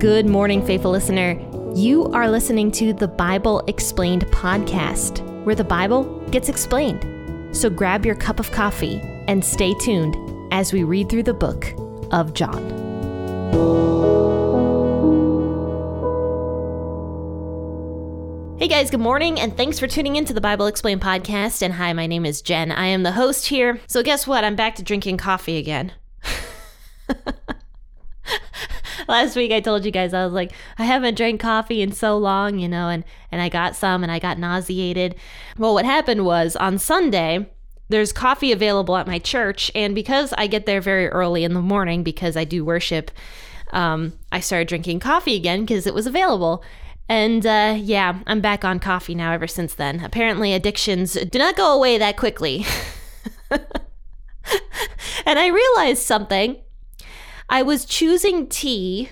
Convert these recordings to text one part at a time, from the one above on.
Good morning, faithful listener. You are listening to the Bible Explained podcast, where the Bible gets explained. So grab your cup of coffee and stay tuned as we read through the book of John. Hey guys, good morning, and thanks for tuning into the Bible Explained podcast. And hi, my name is Jen. I am the host here. So, guess what? I'm back to drinking coffee again. Last week I told you guys I was like I haven't drank coffee in so long, you know, and and I got some and I got nauseated. Well, what happened was on Sunday there's coffee available at my church and because I get there very early in the morning because I do worship um, I started drinking coffee again because it was available. And uh, yeah, I'm back on coffee now ever since then. Apparently, addictions do not go away that quickly. and I realized something. I was choosing tea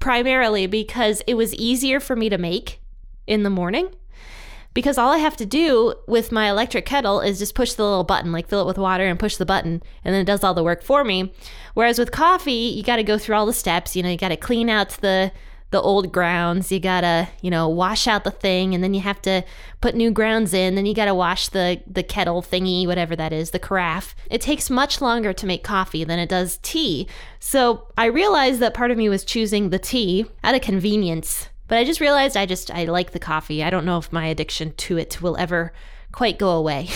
primarily because it was easier for me to make in the morning. Because all I have to do with my electric kettle is just push the little button, like fill it with water and push the button, and then it does all the work for me. Whereas with coffee, you got to go through all the steps. You know, you got to clean out the the old grounds. You gotta, you know, wash out the thing, and then you have to put new grounds in. Then you gotta wash the the kettle thingy, whatever that is, the carafe. It takes much longer to make coffee than it does tea. So I realized that part of me was choosing the tea out of convenience. But I just realized I just I like the coffee. I don't know if my addiction to it will ever quite go away.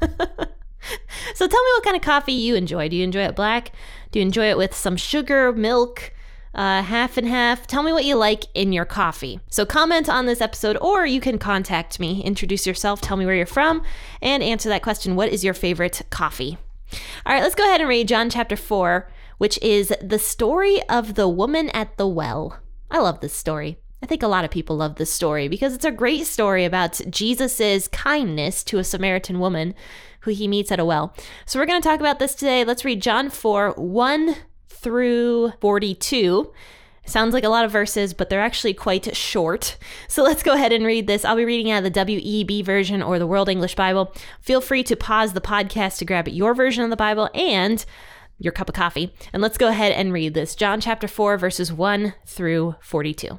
so tell me what kind of coffee you enjoy. Do you enjoy it black? Do you enjoy it with some sugar, milk? Uh, half and half. Tell me what you like in your coffee. So, comment on this episode, or you can contact me, introduce yourself, tell me where you're from, and answer that question What is your favorite coffee? All right, let's go ahead and read John chapter 4, which is the story of the woman at the well. I love this story. I think a lot of people love this story because it's a great story about Jesus's kindness to a Samaritan woman who he meets at a well. So we're going to talk about this today. Let's read John 4 1 through 42. Sounds like a lot of verses, but they're actually quite short. So let's go ahead and read this. I'll be reading out of the WEB version or the World English Bible. Feel free to pause the podcast to grab your version of the Bible and your cup of coffee. And let's go ahead and read this John chapter 4, verses 1 through 42.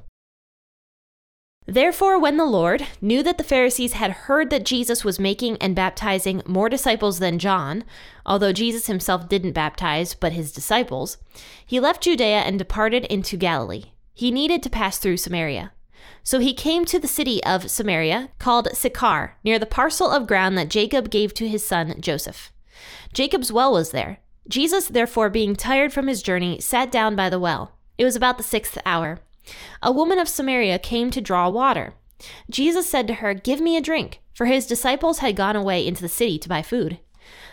Therefore, when the Lord knew that the Pharisees had heard that Jesus was making and baptizing more disciples than John, although Jesus himself didn't baptize, but his disciples, he left Judea and departed into Galilee. He needed to pass through Samaria. So he came to the city of Samaria, called Sychar, near the parcel of ground that Jacob gave to his son Joseph. Jacob's well was there. Jesus, therefore, being tired from his journey, sat down by the well. It was about the sixth hour. A woman of Samaria came to draw water. Jesus said to her, Give me a drink, for his disciples had gone away into the city to buy food.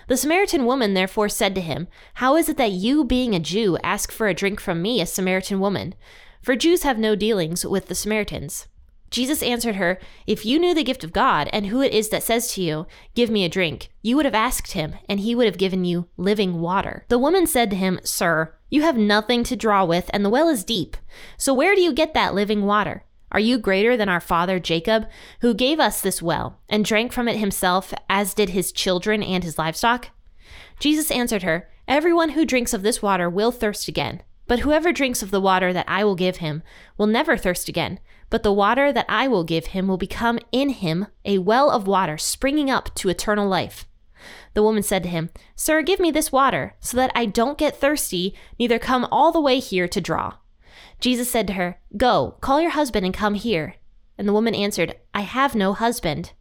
The Samaritan woman therefore said to him, How is it that you, being a Jew, ask for a drink from me, a Samaritan woman? For Jews have no dealings with the Samaritans. Jesus answered her, If you knew the gift of God and who it is that says to you, Give me a drink, you would have asked him, and he would have given you living water. The woman said to him, Sir, you have nothing to draw with, and the well is deep. So where do you get that living water? Are you greater than our father Jacob, who gave us this well, and drank from it himself, as did his children and his livestock? Jesus answered her, Everyone who drinks of this water will thirst again. But whoever drinks of the water that I will give him will never thirst again. But the water that I will give him will become in him a well of water springing up to eternal life. The woman said to him, Sir, give me this water, so that I don't get thirsty, neither come all the way here to draw. Jesus said to her, Go, call your husband and come here. And the woman answered, I have no husband.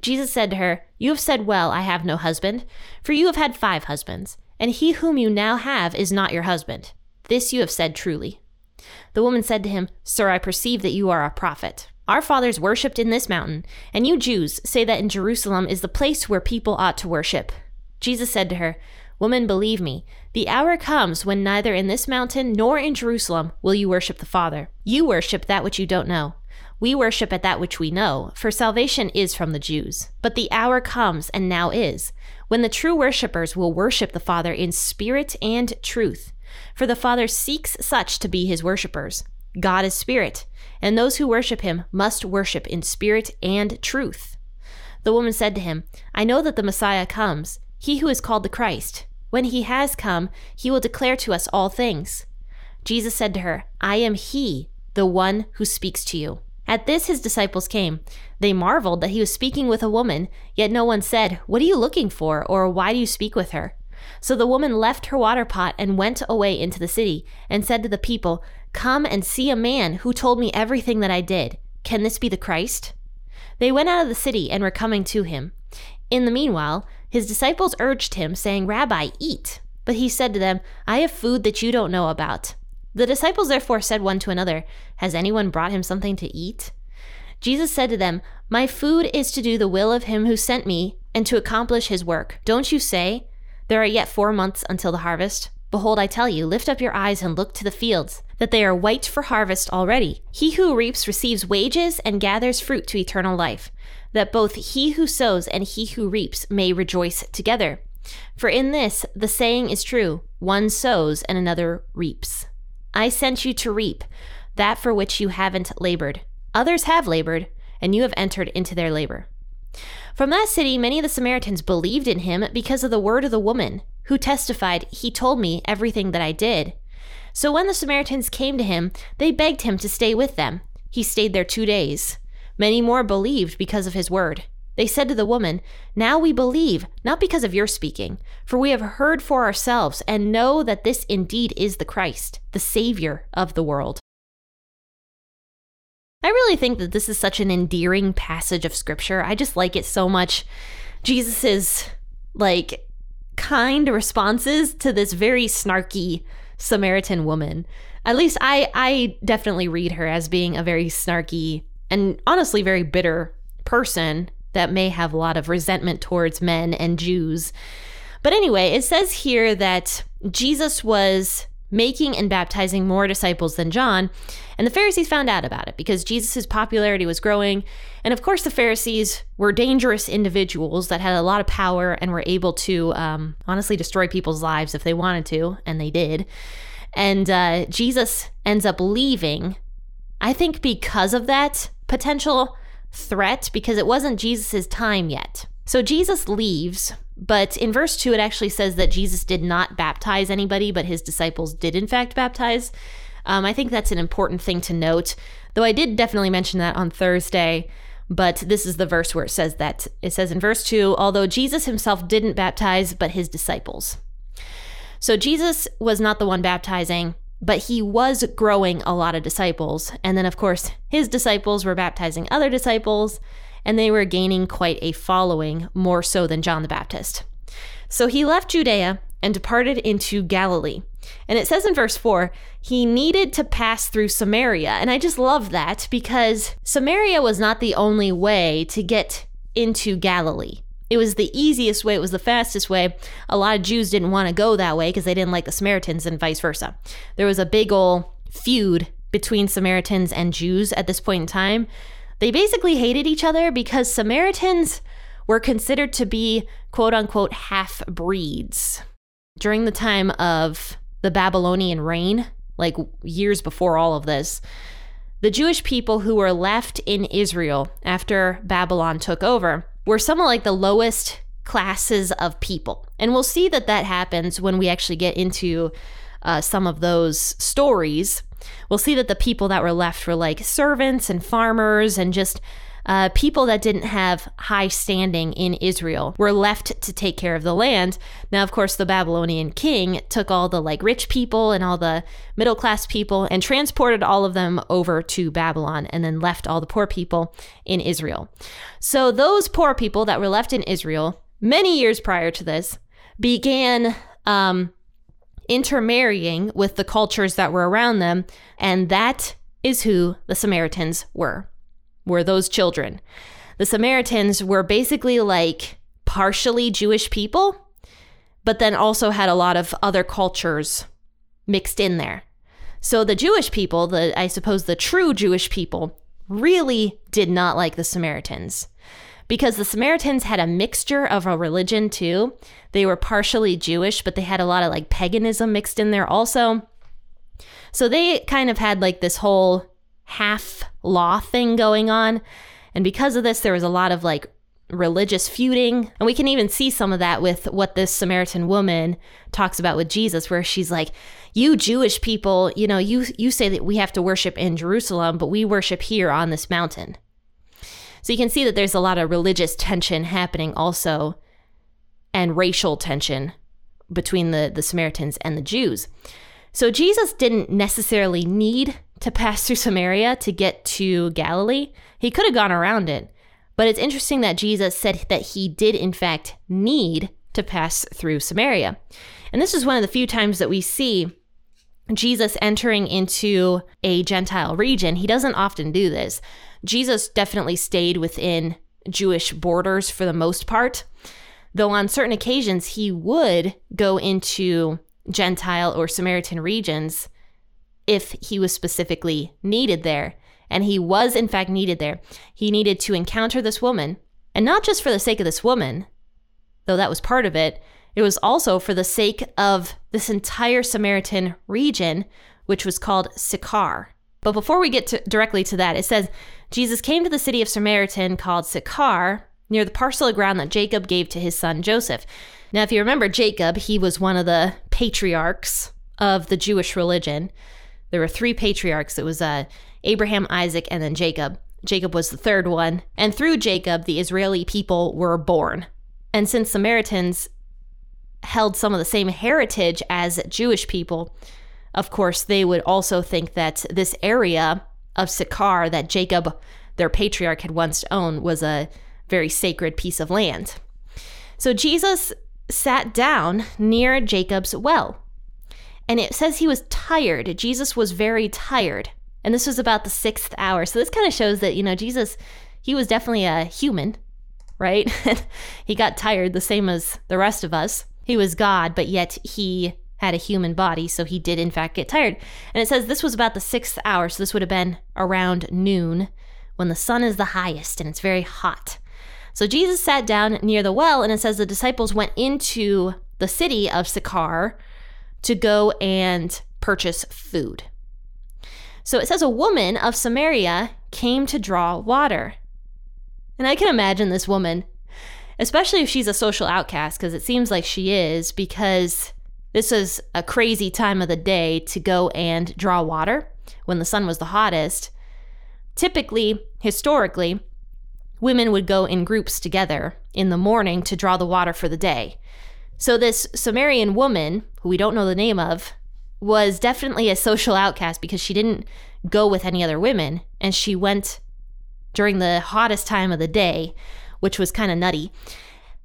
Jesus said to her, You have said well, I have no husband, for you have had five husbands, and he whom you now have is not your husband. This you have said truly. The woman said to him, Sir, I perceive that you are a prophet. Our fathers worshipped in this mountain, and you Jews say that in Jerusalem is the place where people ought to worship. Jesus said to her, Woman, believe me, the hour comes when neither in this mountain nor in Jerusalem will you worship the Father. You worship that which you don't know. We worship at that which we know, for salvation is from the Jews. But the hour comes, and now is, when the true worshippers will worship the Father in spirit and truth. For the Father seeks such to be his worshippers. God is spirit, and those who worship him must worship in spirit and truth. The woman said to him, I know that the Messiah comes, he who is called the Christ. When he has come, he will declare to us all things. Jesus said to her, I am he, the one who speaks to you. At this, his disciples came. They marveled that he was speaking with a woman, yet no one said, What are you looking for? or Why do you speak with her? So the woman left her water pot and went away into the city, and said to the people, Come and see a man who told me everything that I did. Can this be the Christ? They went out of the city and were coming to him. In the meanwhile, his disciples urged him, saying, Rabbi, eat. But he said to them, I have food that you don't know about. The disciples therefore said one to another, Has anyone brought him something to eat? Jesus said to them, My food is to do the will of him who sent me and to accomplish his work. Don't you say, There are yet four months until the harvest? Behold, I tell you, lift up your eyes and look to the fields, that they are white for harvest already. He who reaps receives wages and gathers fruit to eternal life, that both he who sows and he who reaps may rejoice together. For in this the saying is true one sows and another reaps. I sent you to reap that for which you haven't labored. Others have labored, and you have entered into their labor. From that city, many of the Samaritans believed in him because of the word of the woman, who testified, He told me everything that I did. So when the Samaritans came to him, they begged him to stay with them. He stayed there two days. Many more believed because of his word. They said to the woman, Now we believe, not because of your speaking, for we have heard for ourselves and know that this indeed is the Christ, the Savior of the world. I really think that this is such an endearing passage of scripture. I just like it so much. Jesus's like kind responses to this very snarky Samaritan woman. At least I I definitely read her as being a very snarky and honestly very bitter person that may have a lot of resentment towards men and Jews. But anyway, it says here that Jesus was making and baptizing more disciples than John, and the Pharisees found out about it because Jesus' popularity was growing. And of course, the Pharisees were dangerous individuals that had a lot of power and were able to um, honestly destroy people's lives if they wanted to, and they did. And uh, Jesus ends up leaving, I think, because of that potential threat because it wasn't Jesus' time yet. So Jesus leaves, but in verse 2, it actually says that Jesus did not baptize anybody, but his disciples did, in fact, baptize. Um, I think that's an important thing to note, though I did definitely mention that on Thursday. But this is the verse where it says that. It says in verse 2 although Jesus himself didn't baptize, but his disciples. So Jesus was not the one baptizing, but he was growing a lot of disciples. And then, of course, his disciples were baptizing other disciples, and they were gaining quite a following, more so than John the Baptist. So he left Judea and departed into Galilee. And it says in verse 4, he needed to pass through Samaria. And I just love that because Samaria was not the only way to get into Galilee. It was the easiest way, it was the fastest way. A lot of Jews didn't want to go that way because they didn't like the Samaritans and vice versa. There was a big old feud between Samaritans and Jews at this point in time. They basically hated each other because Samaritans were considered to be quote unquote half breeds. During the time of the Babylonian reign, like years before all of this, the Jewish people who were left in Israel after Babylon took over were some of like the lowest classes of people. And we'll see that that happens when we actually get into uh, some of those stories. We'll see that the people that were left were like servants and farmers and just uh, people that didn't have high standing in Israel were left to take care of the land. Now, of course, the Babylonian king took all the like rich people and all the middle class people and transported all of them over to Babylon and then left all the poor people in Israel. So, those poor people that were left in Israel many years prior to this began um, intermarrying with the cultures that were around them, and that is who the Samaritans were were those children. The Samaritans were basically like partially Jewish people, but then also had a lot of other cultures mixed in there. So the Jewish people, the I suppose the true Jewish people, really did not like the Samaritans. Because the Samaritans had a mixture of a religion too. They were partially Jewish, but they had a lot of like paganism mixed in there also. So they kind of had like this whole half law thing going on. And because of this, there was a lot of like religious feuding. And we can even see some of that with what this Samaritan woman talks about with Jesus, where she's like, You Jewish people, you know, you, you say that we have to worship in Jerusalem, but we worship here on this mountain. So you can see that there's a lot of religious tension happening also and racial tension between the, the Samaritans and the Jews. So Jesus didn't necessarily need to pass through Samaria to get to Galilee. He could have gone around it. But it's interesting that Jesus said that he did, in fact, need to pass through Samaria. And this is one of the few times that we see Jesus entering into a Gentile region. He doesn't often do this. Jesus definitely stayed within Jewish borders for the most part, though on certain occasions he would go into Gentile or Samaritan regions if he was specifically needed there. And he was, in fact, needed there. He needed to encounter this woman, and not just for the sake of this woman, though that was part of it, it was also for the sake of this entire Samaritan region, which was called Sychar. But before we get to, directly to that, it says Jesus came to the city of Samaritan called Sychar, near the parcel of ground that Jacob gave to his son Joseph. Now, if you remember Jacob, he was one of the patriarchs of the Jewish religion. There were three patriarchs. It was uh, Abraham, Isaac, and then Jacob. Jacob was the third one. And through Jacob, the Israeli people were born. And since Samaritans held some of the same heritage as Jewish people, of course, they would also think that this area of Sychar that Jacob, their patriarch, had once owned was a very sacred piece of land. So Jesus sat down near Jacob's well. And it says he was tired. Jesus was very tired. And this was about the sixth hour. So this kind of shows that, you know, Jesus, he was definitely a human, right? he got tired the same as the rest of us. He was God, but yet he had a human body, so he did in fact get tired. And it says this was about the sixth hour, so this would have been around noon when the sun is the highest and it's very hot. So Jesus sat down near the well, and it says the disciples went into the city of Sychar to go and purchase food. So it says a woman of Samaria came to draw water. And I can imagine this woman, especially if she's a social outcast, because it seems like she is, because this was a crazy time of the day to go and draw water when the sun was the hottest. Typically, historically, women would go in groups together in the morning to draw the water for the day. So, this Sumerian woman, who we don't know the name of, was definitely a social outcast because she didn't go with any other women and she went during the hottest time of the day, which was kind of nutty.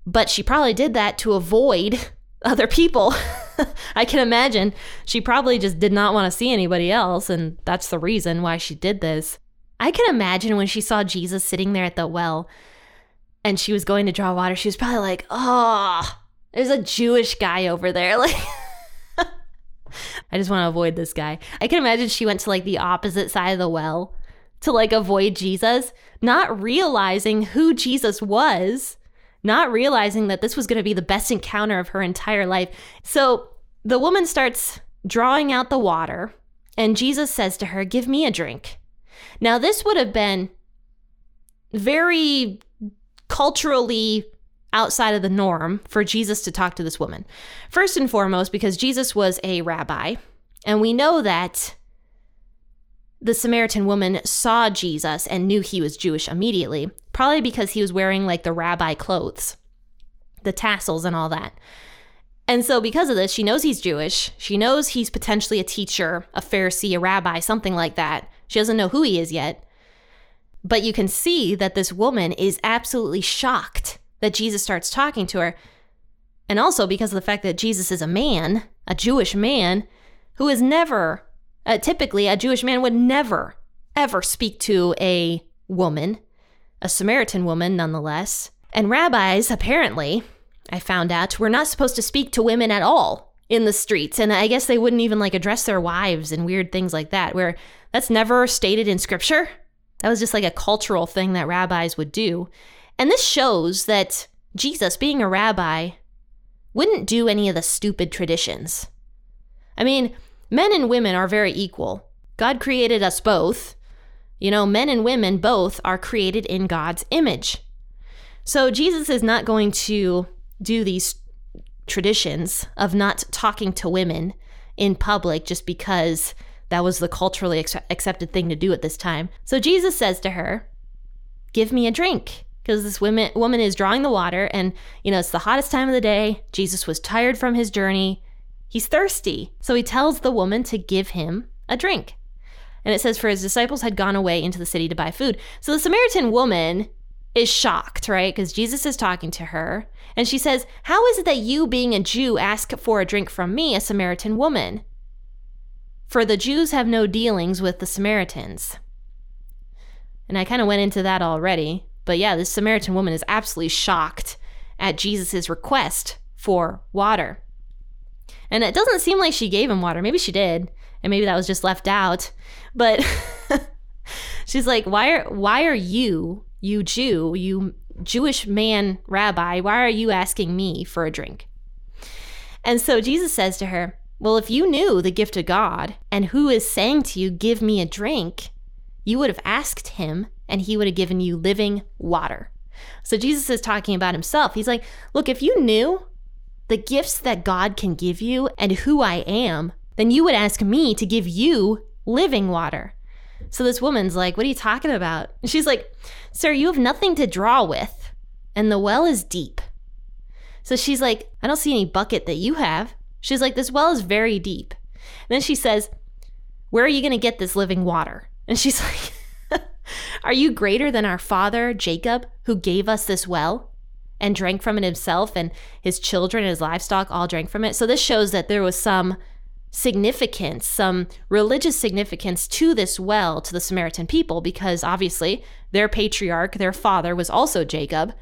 But she probably did that to avoid other people. I can imagine she probably just did not want to see anybody else, and that's the reason why she did this. I can imagine when she saw Jesus sitting there at the well and she was going to draw water, she was probably like, oh, there's a Jewish guy over there. Like, I just want to avoid this guy. I can imagine she went to like the opposite side of the well to like avoid Jesus, not realizing who Jesus was, not realizing that this was going to be the best encounter of her entire life. So the woman starts drawing out the water, and Jesus says to her, Give me a drink. Now, this would have been very culturally outside of the norm for Jesus to talk to this woman. First and foremost, because Jesus was a rabbi, and we know that the Samaritan woman saw Jesus and knew he was Jewish immediately, probably because he was wearing like the rabbi clothes, the tassels and all that. And so, because of this, she knows he's Jewish. She knows he's potentially a teacher, a Pharisee, a rabbi, something like that. She doesn't know who he is yet. But you can see that this woman is absolutely shocked that Jesus starts talking to her. And also because of the fact that Jesus is a man, a Jewish man, who is never, uh, typically, a Jewish man would never, ever speak to a woman, a Samaritan woman nonetheless. And rabbis, apparently, I found out, were not supposed to speak to women at all in the streets. And I guess they wouldn't even like address their wives and weird things like that, where that's never stated in scripture. That was just like a cultural thing that rabbis would do. And this shows that Jesus, being a rabbi, wouldn't do any of the stupid traditions. I mean, men and women are very equal. God created us both. You know, men and women both are created in God's image. So Jesus is not going to do these traditions of not talking to women in public just because that was the culturally accepted thing to do at this time. So Jesus says to her, Give me a drink. Because this woman, woman is drawing the water, and you know, it's the hottest time of the day. Jesus was tired from his journey. He's thirsty. So he tells the woman to give him a drink. And it says, For his disciples had gone away into the city to buy food. So the Samaritan woman is shocked, right? Because Jesus is talking to her. And she says, How is it that you, being a Jew, ask for a drink from me, a Samaritan woman? For the Jews have no dealings with the Samaritans. And I kind of went into that already. But yeah, this Samaritan woman is absolutely shocked at Jesus' request for water. And it doesn't seem like she gave him water. Maybe she did, and maybe that was just left out. But she's like, "Why are why are you, you Jew, you Jewish man rabbi, why are you asking me for a drink?" And so Jesus says to her, "Well, if you knew the gift of God and who is saying to you, "Give me a drink," you would have asked him and he would have given you living water." So Jesus is talking about himself. He's like, "Look, if you knew the gifts that God can give you and who I am, then you would ask me to give you living water. So this woman's like, What are you talking about? And she's like, Sir, you have nothing to draw with, and the well is deep. So she's like, I don't see any bucket that you have. She's like, This well is very deep. And then she says, Where are you going to get this living water? And she's like, Are you greater than our father, Jacob, who gave us this well? And drank from it himself, and his children and his livestock all drank from it. So this shows that there was some significance, some religious significance to this well to the Samaritan people, because obviously their patriarch, their father, was also Jacob.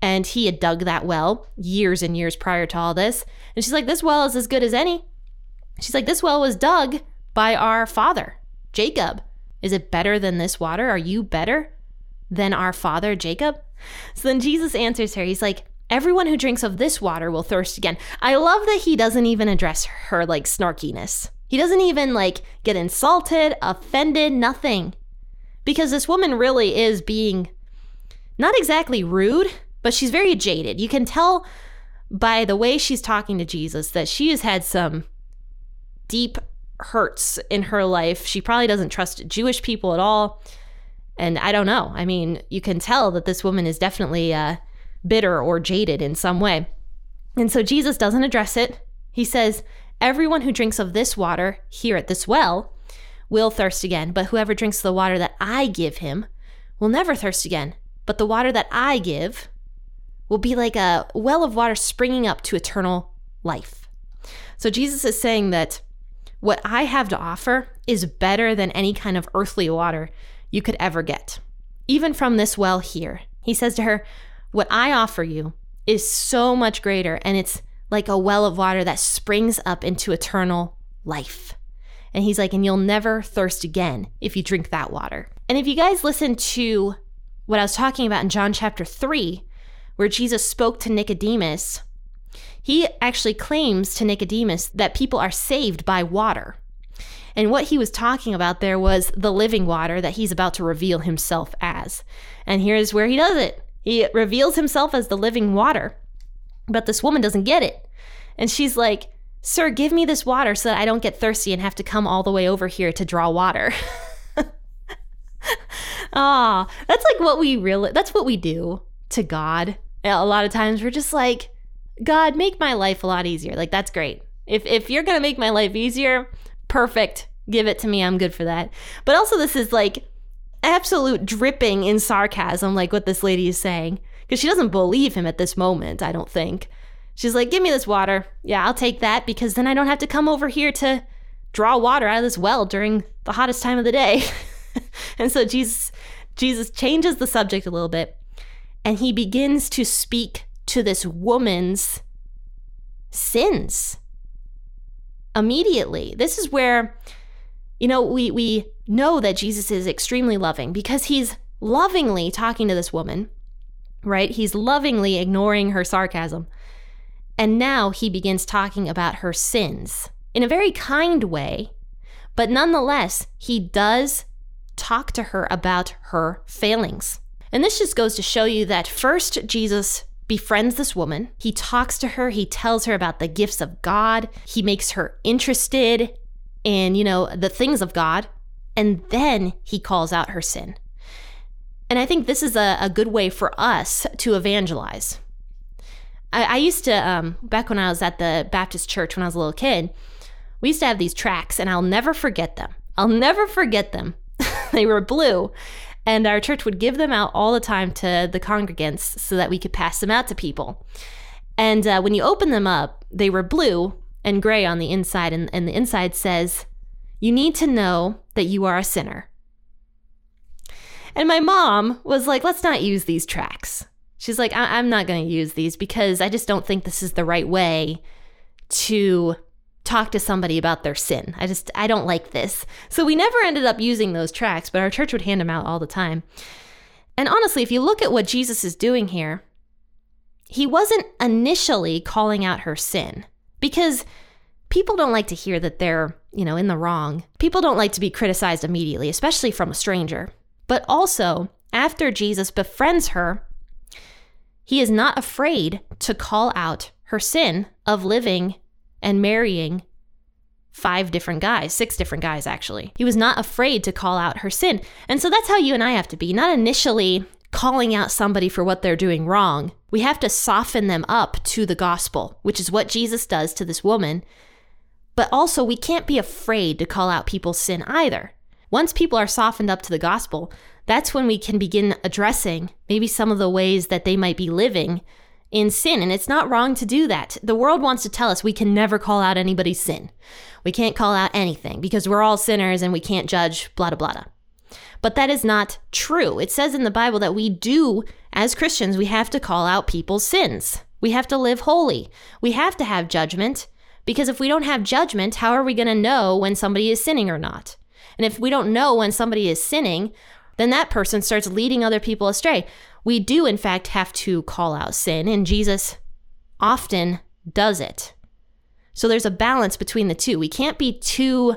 And he had dug that well years and years prior to all this. And she's like, This well is as good as any. She's like, This well was dug by our father, Jacob. Is it better than this water? Are you better than our father, Jacob? So then Jesus answers her. He's like, Everyone who drinks of this water will thirst again. I love that he doesn't even address her like snarkiness. He doesn't even like get insulted, offended, nothing. Because this woman really is being not exactly rude, but she's very jaded. You can tell by the way she's talking to Jesus that she has had some deep hurts in her life. She probably doesn't trust Jewish people at all. And I don't know. I mean, you can tell that this woman is definitely uh, bitter or jaded in some way. And so Jesus doesn't address it. He says, Everyone who drinks of this water here at this well will thirst again, but whoever drinks the water that I give him will never thirst again. But the water that I give will be like a well of water springing up to eternal life. So Jesus is saying that what I have to offer is better than any kind of earthly water you could ever get, even from this well here. He says to her, What I offer you is so much greater, and it's like a well of water that springs up into eternal life. And he's like, And you'll never thirst again if you drink that water. And if you guys listen to what I was talking about in John chapter 3, where Jesus spoke to Nicodemus, he actually claims to Nicodemus that people are saved by water. And what he was talking about there was the living water that he's about to reveal himself as. And here's where he does it he reveals himself as the living water. But this woman doesn't get it. And she's like, Sir, give me this water so that I don't get thirsty and have to come all the way over here to draw water. Ah, oh, that's like what we really, that's what we do to God. A lot of times we're just like, God, make my life a lot easier. Like, that's great. If, if you're going to make my life easier, perfect. Give it to me. I'm good for that. But also, this is like absolute dripping in sarcasm, like what this lady is saying, because she doesn't believe him at this moment, I don't think. She's like, Give me this water. Yeah, I'll take that because then I don't have to come over here to draw water out of this well during the hottest time of the day. and so Jesus Jesus changes the subject a little bit and he begins to speak to this woman's sins immediately. This is where, you know, we, we know that Jesus is extremely loving because he's lovingly talking to this woman, right? He's lovingly ignoring her sarcasm. And now he begins talking about her sins in a very kind way, but nonetheless, he does talk to her about her failings. And this just goes to show you that first, Jesus befriends this woman. He talks to her, he tells her about the gifts of God, he makes her interested in, you know, the things of God, and then he calls out her sin. And I think this is a, a good way for us to evangelize. I, I used to, um, back when I was at the Baptist church when I was a little kid, we used to have these tracts, and I'll never forget them. I'll never forget them. they were blue, and our church would give them out all the time to the congregants so that we could pass them out to people. And uh, when you open them up, they were blue and gray on the inside, and, and the inside says, You need to know that you are a sinner. And my mom was like, let's not use these tracts. She's like, I- am not going to use these because I just don't think this is the right way to talk to somebody about their sin. I just, I don't like this. So we never ended up using those tracts, but our church would hand them out all the time. And honestly, if you look at what Jesus is doing here, he wasn't initially calling out her sin because people don't like to hear that they're, you know, in the wrong. People don't like to be criticized immediately, especially from a stranger. But also, after Jesus befriends her, he is not afraid to call out her sin of living and marrying five different guys, six different guys, actually. He was not afraid to call out her sin. And so that's how you and I have to be, not initially calling out somebody for what they're doing wrong. We have to soften them up to the gospel, which is what Jesus does to this woman. But also, we can't be afraid to call out people's sin either. Once people are softened up to the gospel, that's when we can begin addressing maybe some of the ways that they might be living in sin. And it's not wrong to do that. The world wants to tell us we can never call out anybody's sin. We can't call out anything because we're all sinners and we can't judge, blah, blah, blah. But that is not true. It says in the Bible that we do, as Christians, we have to call out people's sins. We have to live holy. We have to have judgment because if we don't have judgment, how are we going to know when somebody is sinning or not? And if we don't know when somebody is sinning, then that person starts leading other people astray. We do, in fact, have to call out sin, and Jesus often does it. So there's a balance between the two. We can't be too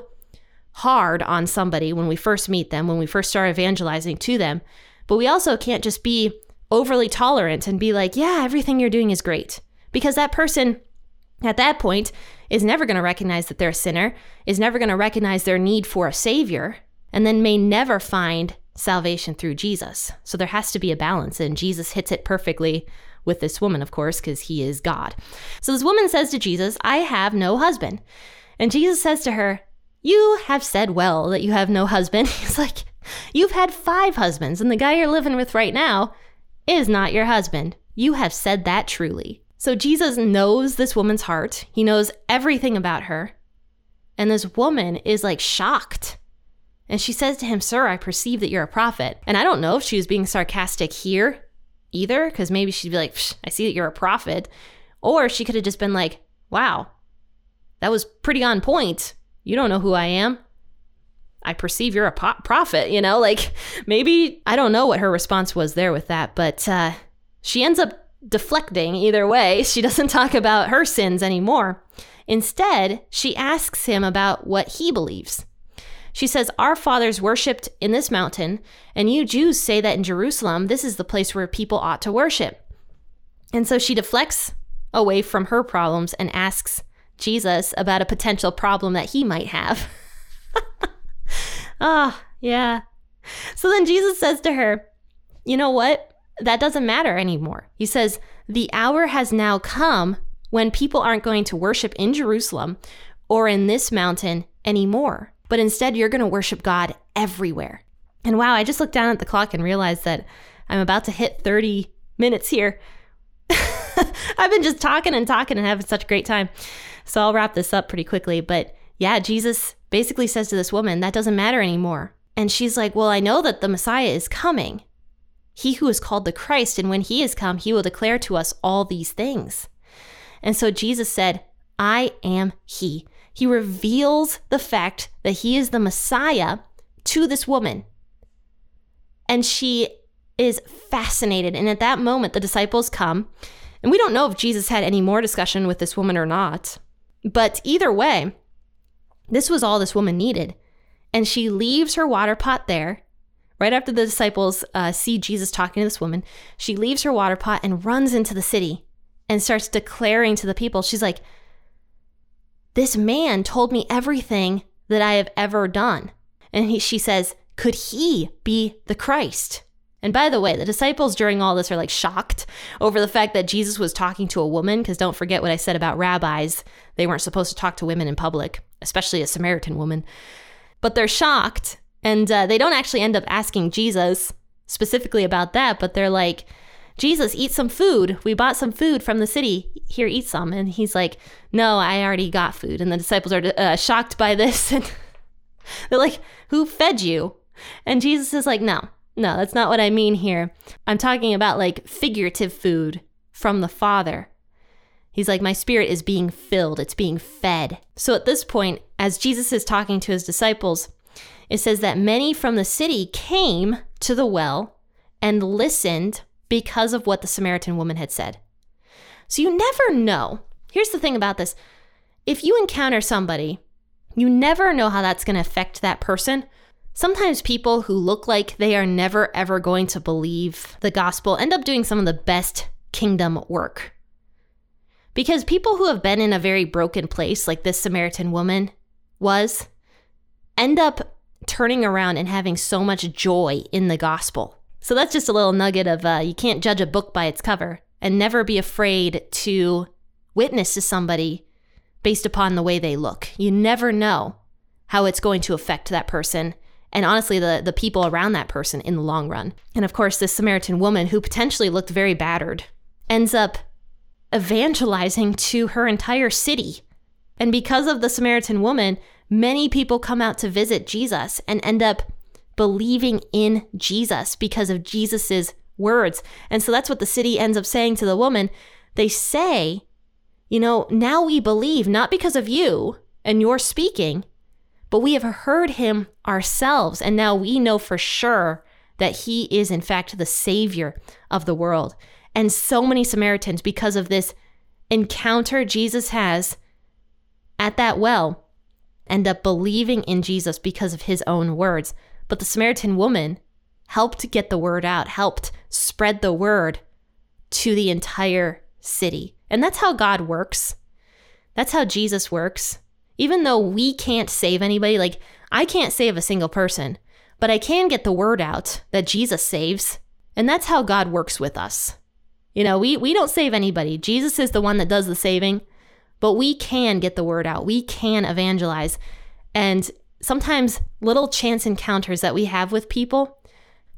hard on somebody when we first meet them, when we first start evangelizing to them, but we also can't just be overly tolerant and be like, yeah, everything you're doing is great. Because that person at that point is never going to recognize that they're a sinner, is never going to recognize their need for a savior, and then may never find salvation through Jesus. So there has to be a balance, and Jesus hits it perfectly with this woman, of course, because he is God. So this woman says to Jesus, I have no husband. And Jesus says to her, You have said well that you have no husband. He's like, You've had five husbands, and the guy you're living with right now is not your husband. You have said that truly. So Jesus knows this woman's heart, he knows everything about her. And this woman is like shocked. And she says to him, Sir, I perceive that you're a prophet. And I don't know if she was being sarcastic here either, because maybe she'd be like, I see that you're a prophet. Or she could have just been like, Wow, that was pretty on point. You don't know who I am. I perceive you're a po- prophet, you know? Like maybe, I don't know what her response was there with that, but uh, she ends up deflecting either way. She doesn't talk about her sins anymore. Instead, she asks him about what he believes. She says, Our fathers worshipped in this mountain, and you Jews say that in Jerusalem, this is the place where people ought to worship. And so she deflects away from her problems and asks Jesus about a potential problem that he might have. Ah, oh, yeah. So then Jesus says to her, You know what? that doesn't matter anymore. He says, The hour has now come when people aren't going to worship in Jerusalem or in this mountain anymore, but instead you're going to worship God everywhere. And wow, I just looked down at the clock and realized that I'm about to hit 30 minutes here. I've been just talking and talking and having such a great time. So I'll wrap this up pretty quickly. But yeah, Jesus basically says to this woman, that doesn't matter anymore. And she's like, Well, I know that the Messiah is coming he who is called the Christ, and when he is come, he will declare to us all these things. And so Jesus said, I am he. He reveals the fact that he is the Messiah to this woman. And she is fascinated. And at that moment, the disciples come. And we don't know if Jesus had any more discussion with this woman or not. But either way, this was all this woman needed. And she leaves her water pot there Right after the disciples uh, see Jesus talking to this woman, she leaves her water pot and runs into the city and starts declaring to the people, she's like, This man told me everything that I have ever done. And he, she says, Could he be the Christ? And by the way, the disciples during all this are like shocked over the fact that Jesus was talking to a woman, because don't forget what I said about rabbis. They weren't supposed to talk to women in public, especially a Samaritan woman. But they're shocked, and uh, they don't actually end up asking Jesus specifically about that, but they're like, Jesus, eat some food. We bought some food from the city. Here, eat some. And he's like, No, I already got food. And the disciples are uh, shocked by this. And they're like, Who fed you? And Jesus is like, No, no, that's not what I mean here. I'm talking about like figurative food from the Father. He's like, My spirit is being filled, it's being fed. So at this point, as Jesus is talking to his disciples, it says that many from the city came to the well and listened because of what the Samaritan woman had said. So you never know. Here's the thing about this if you encounter somebody, you never know how that's going to affect that person. Sometimes people who look like they are never ever going to believe the gospel end up doing some of the best kingdom work. Because people who have been in a very broken place, like this Samaritan woman was, end up turning around and having so much joy in the gospel. So that's just a little nugget of uh, you can't judge a book by its cover and never be afraid to witness to somebody based upon the way they look. You never know how it's going to affect that person and honestly the, the people around that person in the long run. And of course, this Samaritan woman who potentially looked very battered ends up evangelizing to her entire city. And because of the Samaritan woman, many people come out to visit Jesus and end up believing in Jesus because of Jesus's words. And so that's what the city ends up saying to the woman. They say, you know, now we believe not because of you and your speaking, but we have heard him ourselves. And now we know for sure that he is, in fact, the savior of the world. And so many Samaritans, because of this encounter Jesus has at that well, end up believing in Jesus because of his own words. But the Samaritan woman helped get the word out, helped spread the word to the entire city. And that's how God works. That's how Jesus works. Even though we can't save anybody, like I can't save a single person, but I can get the word out that Jesus saves. And that's how God works with us. You know, we, we don't save anybody. Jesus is the one that does the saving, but we can get the word out. We can evangelize. And sometimes little chance encounters that we have with people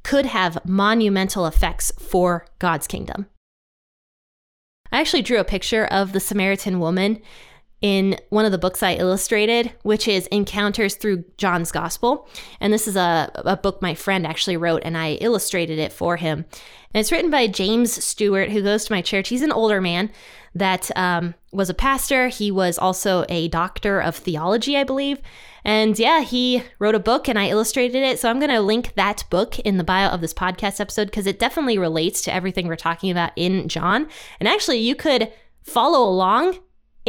could have monumental effects for God's kingdom. I actually drew a picture of the Samaritan woman in one of the books I illustrated, which is Encounters Through John's Gospel. And this is a, a book my friend actually wrote, and I illustrated it for him. And it's written by James Stewart, who goes to my church. He's an older man that um, was a pastor. He was also a doctor of theology, I believe. And yeah, he wrote a book and I illustrated it. So I'm going to link that book in the bio of this podcast episode because it definitely relates to everything we're talking about in John. And actually, you could follow along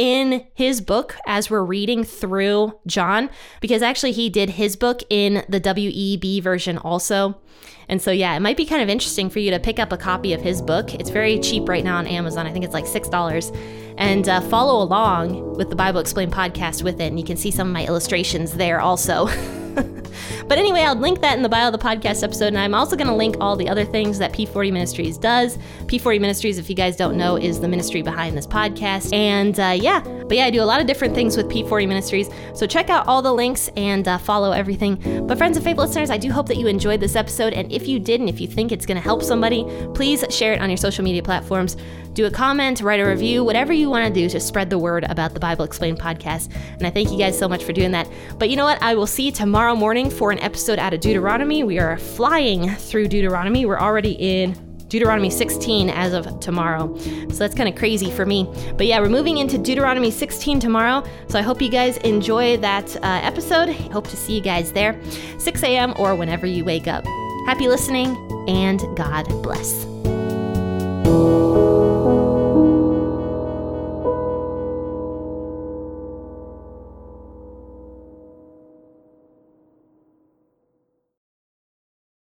in his book as we're reading through John, because actually he did his book in the WEB version also. And so, yeah, it might be kind of interesting for you to pick up a copy of his book. It's very cheap right now on Amazon. I think it's like $6. And uh, follow along with the Bible Explained podcast with it. And you can see some of my illustrations there also. but anyway, I'll link that in the bio of the podcast episode. And I'm also going to link all the other things that P40 Ministries does. P40 Ministries, if you guys don't know, is the ministry behind this podcast. And uh, yeah, but yeah, I do a lot of different things with P40 Ministries. So check out all the links and uh, follow everything. But friends and faith listeners, I do hope that you enjoyed this episode. And if you did, and if you think it's going to help somebody, please share it on your social media platforms. Do a comment, write a review, whatever you want to do to spread the word about the Bible Explained podcast. And I thank you guys so much for doing that. But you know what? I will see you tomorrow morning for an episode out of Deuteronomy. We are flying through Deuteronomy. We're already in Deuteronomy 16 as of tomorrow. So that's kind of crazy for me. But yeah, we're moving into Deuteronomy 16 tomorrow. So I hope you guys enjoy that uh, episode. Hope to see you guys there, 6 a.m. or whenever you wake up. Happy listening and God bless.